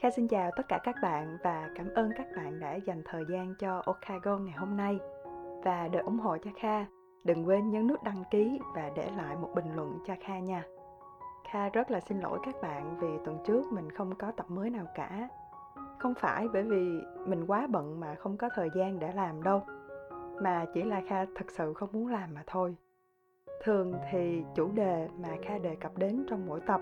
Kha xin chào tất cả các bạn và cảm ơn các bạn đã dành thời gian cho Okago ngày hôm nay. Và để ủng hộ cho Kha, đừng quên nhấn nút đăng ký và để lại một bình luận cho Kha nha. Kha rất là xin lỗi các bạn vì tuần trước mình không có tập mới nào cả. Không phải bởi vì mình quá bận mà không có thời gian để làm đâu, mà chỉ là Kha thật sự không muốn làm mà thôi. Thường thì chủ đề mà Kha đề cập đến trong mỗi tập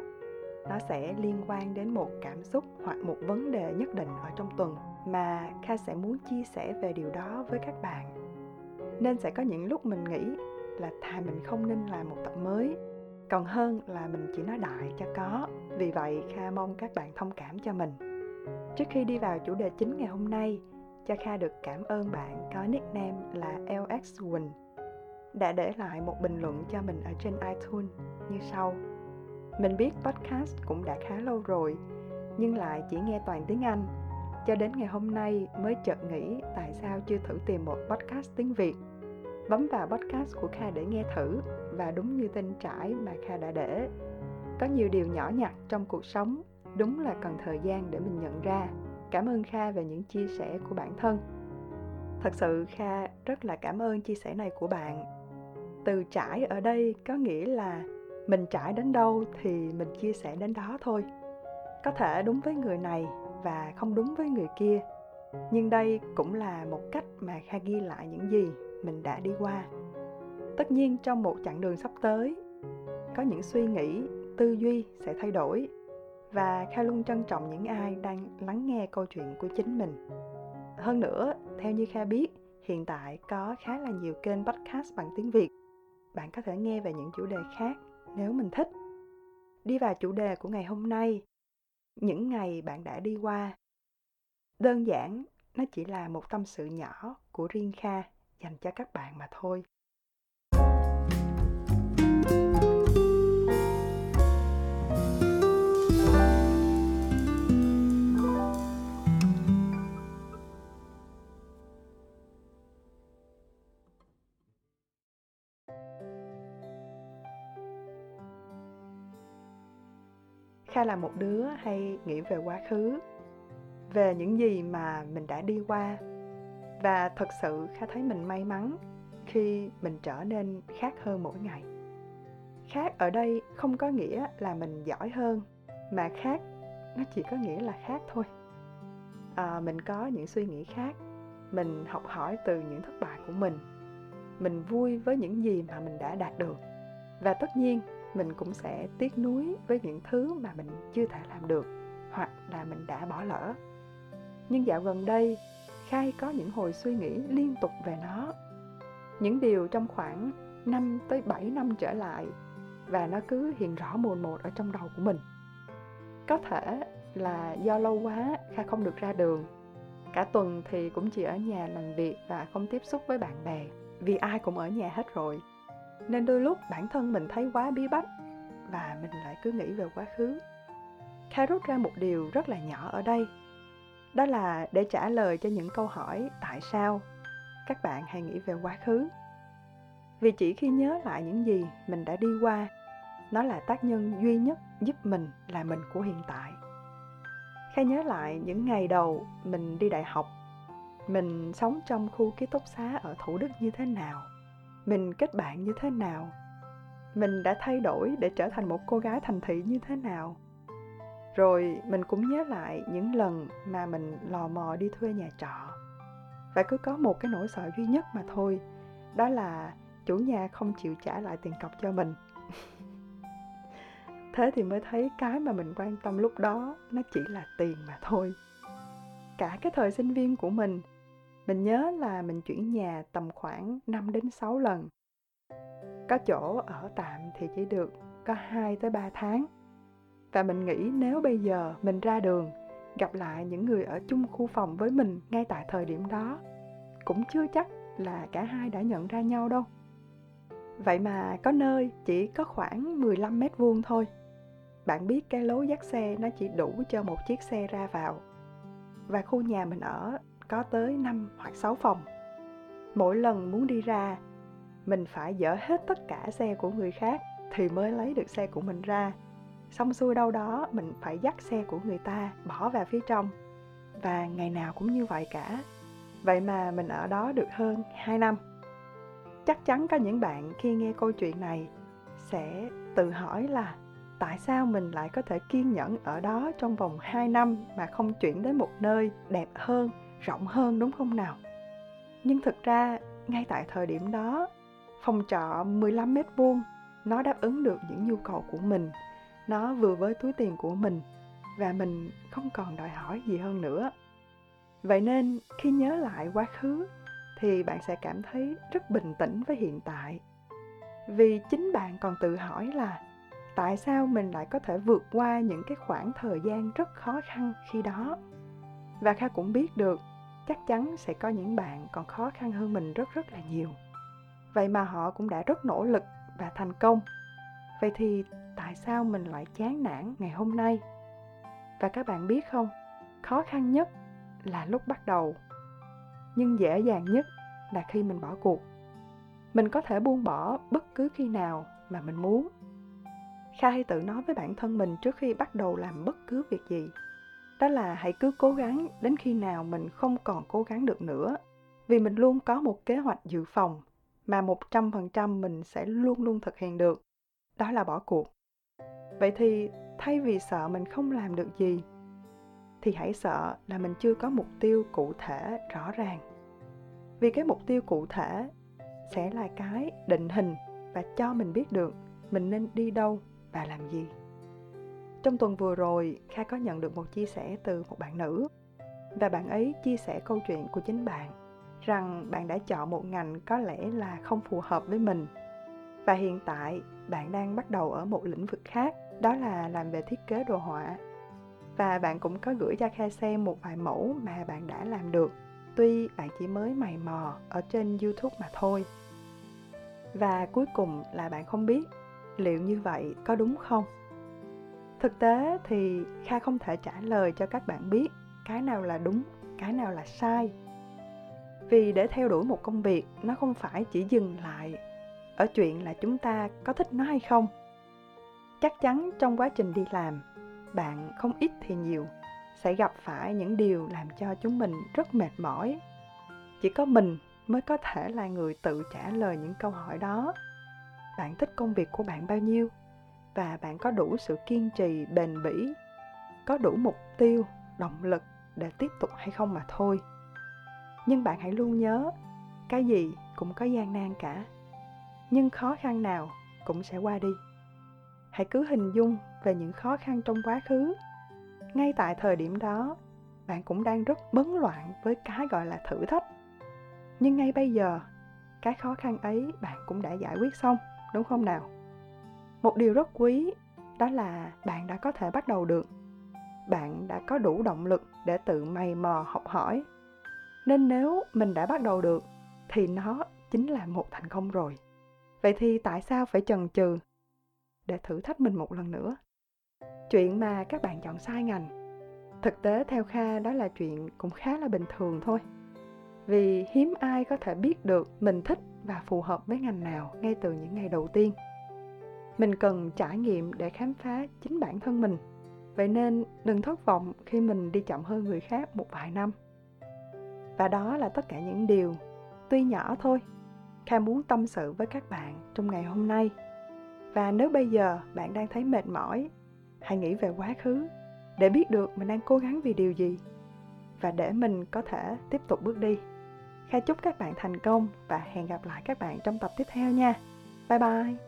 nó sẽ liên quan đến một cảm xúc hoặc một vấn đề nhất định ở trong tuần mà kha sẽ muốn chia sẻ về điều đó với các bạn. Nên sẽ có những lúc mình nghĩ là thà mình không nên làm một tập mới, còn hơn là mình chỉ nói đại cho có. Vì vậy, kha mong các bạn thông cảm cho mình. Trước khi đi vào chủ đề chính ngày hôm nay, cho kha được cảm ơn bạn có nickname là lx quỳnh đã để lại một bình luận cho mình ở trên itunes như sau mình biết podcast cũng đã khá lâu rồi, nhưng lại chỉ nghe toàn tiếng Anh. Cho đến ngày hôm nay mới chợt nghĩ tại sao chưa thử tìm một podcast tiếng Việt. Bấm vào podcast của Kha để nghe thử và đúng như tên trải mà Kha đã để. Có nhiều điều nhỏ nhặt trong cuộc sống, đúng là cần thời gian để mình nhận ra. Cảm ơn Kha về những chia sẻ của bản thân. Thật sự Kha rất là cảm ơn chia sẻ này của bạn. Từ trải ở đây có nghĩa là mình trải đến đâu thì mình chia sẻ đến đó thôi. Có thể đúng với người này và không đúng với người kia. Nhưng đây cũng là một cách mà kha ghi lại những gì mình đã đi qua. Tất nhiên trong một chặng đường sắp tới, có những suy nghĩ, tư duy sẽ thay đổi. Và kha luôn trân trọng những ai đang lắng nghe câu chuyện của chính mình. Hơn nữa, theo như kha biết, hiện tại có khá là nhiều kênh podcast bằng tiếng việt. Bạn có thể nghe về những chủ đề khác nếu mình thích. Đi vào chủ đề của ngày hôm nay, những ngày bạn đã đi qua. Đơn giản, nó chỉ là một tâm sự nhỏ của riêng kha dành cho các bạn mà thôi. Kha là một đứa hay nghĩ về quá khứ về những gì mà mình đã đi qua. Và thật sự kha thấy mình may mắn khi mình trở nên khác hơn mỗi ngày. Khác ở đây không có nghĩa là mình giỏi hơn mà khác nó chỉ có nghĩa là khác thôi. À, mình có những suy nghĩ khác mình học hỏi từ những thất bại của mình mình vui với những gì mà mình đã đạt được. Và tất nhiên mình cũng sẽ tiếc nuối với những thứ mà mình chưa thể làm được, hoặc là mình đã bỏ lỡ. Nhưng dạo gần đây, khai có những hồi suy nghĩ liên tục về nó. Những điều trong khoảng 5 tới 7 năm trở lại, và nó cứ hiện rõ mồn một ở trong đầu của mình. Có thể là do lâu quá kha không được ra đường. Cả tuần thì cũng chỉ ở nhà làm việc và không tiếp xúc với bạn bè, vì ai cũng ở nhà hết rồi nên đôi lúc bản thân mình thấy quá bí bách và mình lại cứ nghĩ về quá khứ. Kha rút ra một điều rất là nhỏ ở đây, đó là để trả lời cho những câu hỏi tại sao các bạn hay nghĩ về quá khứ. Vì chỉ khi nhớ lại những gì mình đã đi qua, nó là tác nhân duy nhất giúp mình là mình của hiện tại. Kha nhớ lại những ngày đầu mình đi đại học, mình sống trong khu ký túc xá ở thủ đức như thế nào? Mình kết bạn như thế nào? Mình đã thay đổi để trở thành một cô gái thành thị như thế nào? Rồi mình cũng nhớ lại những lần mà mình lò mò đi thuê nhà trọ. Và cứ có một cái nỗi sợ duy nhất mà thôi, đó là chủ nhà không chịu trả lại tiền cọc cho mình. Thế thì mới thấy cái mà mình quan tâm lúc đó nó chỉ là tiền mà thôi. Cả cái thời sinh viên của mình mình nhớ là mình chuyển nhà tầm khoảng 5 đến 6 lần. Có chỗ ở tạm thì chỉ được có 2 tới 3 tháng. Và mình nghĩ nếu bây giờ mình ra đường, gặp lại những người ở chung khu phòng với mình ngay tại thời điểm đó, cũng chưa chắc là cả hai đã nhận ra nhau đâu. Vậy mà có nơi chỉ có khoảng 15 mét vuông thôi. Bạn biết cái lối dắt xe nó chỉ đủ cho một chiếc xe ra vào. Và khu nhà mình ở có tới 5 hoặc 6 phòng. Mỗi lần muốn đi ra, mình phải dỡ hết tất cả xe của người khác thì mới lấy được xe của mình ra. xong xuôi đâu đó mình phải dắt xe của người ta bỏ vào phía trong và ngày nào cũng như vậy cả vậy mà mình ở đó được hơn 2 năm chắc chắn có những bạn khi nghe câu chuyện này sẽ tự hỏi là tại sao mình lại có thể kiên nhẫn ở đó trong vòng 2 năm mà không chuyển đến một nơi đẹp hơn, rộng hơn đúng không nào? Nhưng thực ra, ngay tại thời điểm đó, phòng trọ 15 mét vuông nó đáp ứng được những nhu cầu của mình, nó vừa với túi tiền của mình và mình không còn đòi hỏi gì hơn nữa. Vậy nên khi nhớ lại quá khứ thì bạn sẽ cảm thấy rất bình tĩnh với hiện tại. Vì chính bạn còn tự hỏi là tại sao mình lại có thể vượt qua những cái khoảng thời gian rất khó khăn khi đó và kha cũng biết được chắc chắn sẽ có những bạn còn khó khăn hơn mình rất rất là nhiều. Vậy mà họ cũng đã rất nỗ lực và thành công. Vậy thì tại sao mình lại chán nản ngày hôm nay? Và các bạn biết không, khó khăn nhất là lúc bắt đầu, nhưng dễ dàng nhất là khi mình bỏ cuộc. Mình có thể buông bỏ bất cứ khi nào mà mình muốn. Kha hay tự nói với bản thân mình trước khi bắt đầu làm bất cứ việc gì. Đó là hãy cứ cố gắng đến khi nào mình không còn cố gắng được nữa. Vì mình luôn có một kế hoạch dự phòng mà 100% mình sẽ luôn luôn thực hiện được. Đó là bỏ cuộc. Vậy thì thay vì sợ mình không làm được gì, thì hãy sợ là mình chưa có mục tiêu cụ thể rõ ràng. Vì cái mục tiêu cụ thể sẽ là cái định hình và cho mình biết được mình nên đi đâu và làm gì trong tuần vừa rồi, kha có nhận được một chia sẻ từ một bạn nữ. Và bạn ấy chia sẻ câu chuyện của chính bạn, rằng bạn đã chọn một ngành có lẽ là không phù hợp với mình. Và hiện tại, bạn đang bắt đầu ở một lĩnh vực khác, đó là làm về thiết kế đồ họa. Và bạn cũng có gửi cho kha xem một vài mẫu mà bạn đã làm được. Tuy bạn chỉ mới mày mò ở trên youtube mà thôi. Và cuối cùng là bạn không biết liệu như vậy có đúng không? Thực tế thì kha không thể trả lời cho các bạn biết cái nào là đúng, cái nào là sai. Vì để theo đuổi một công việc, nó không phải chỉ dừng lại ở chuyện là chúng ta có thích nó hay không. Chắc chắn trong quá trình đi làm, bạn không ít thì nhiều sẽ gặp phải những điều làm cho chúng mình rất mệt mỏi. Chỉ có mình mới có thể là người tự trả lời những câu hỏi đó. Bạn thích công việc của bạn bao nhiêu? Và bạn có đủ sự kiên trì, bền bỉ, có đủ mục tiêu, động lực để tiếp tục hay không mà thôi. Nhưng bạn hãy luôn nhớ, cái gì cũng có gian nan cả. Nhưng khó khăn nào cũng sẽ qua đi. Hãy cứ hình dung về những khó khăn trong quá khứ. Ngay tại thời điểm đó, bạn cũng đang rất bấn loạn với cái gọi là thử thách. Nhưng ngay bây giờ, cái khó khăn ấy bạn cũng đã giải quyết xong, đúng không nào? Một điều rất quý, đó là bạn đã có thể bắt đầu được. Bạn đã có đủ động lực để tự mày mò học hỏi. Nên nếu mình đã bắt đầu được, thì nó chính là một thành công rồi. Vậy thì tại sao phải chần chừ để thử thách mình một lần nữa? Chuyện mà các bạn chọn sai ngành, thực tế theo kha đó là chuyện cũng khá là bình thường thôi. Vì hiếm ai có thể biết được mình thích và phù hợp với ngành nào ngay từ những ngày đầu tiên mình cần trải nghiệm để khám phá chính bản thân mình. Vậy nên đừng thất vọng khi mình đi chậm hơn người khác một vài năm. Và đó là tất cả những điều tuy nhỏ thôi. Kha muốn tâm sự với các bạn trong ngày hôm nay. Và nếu bây giờ bạn đang thấy mệt mỏi, hãy nghĩ về quá khứ để biết được mình đang cố gắng vì điều gì. Và để mình có thể tiếp tục bước đi. Kha chúc các bạn thành công và hẹn gặp lại các bạn trong tập tiếp theo nha. Bye bye!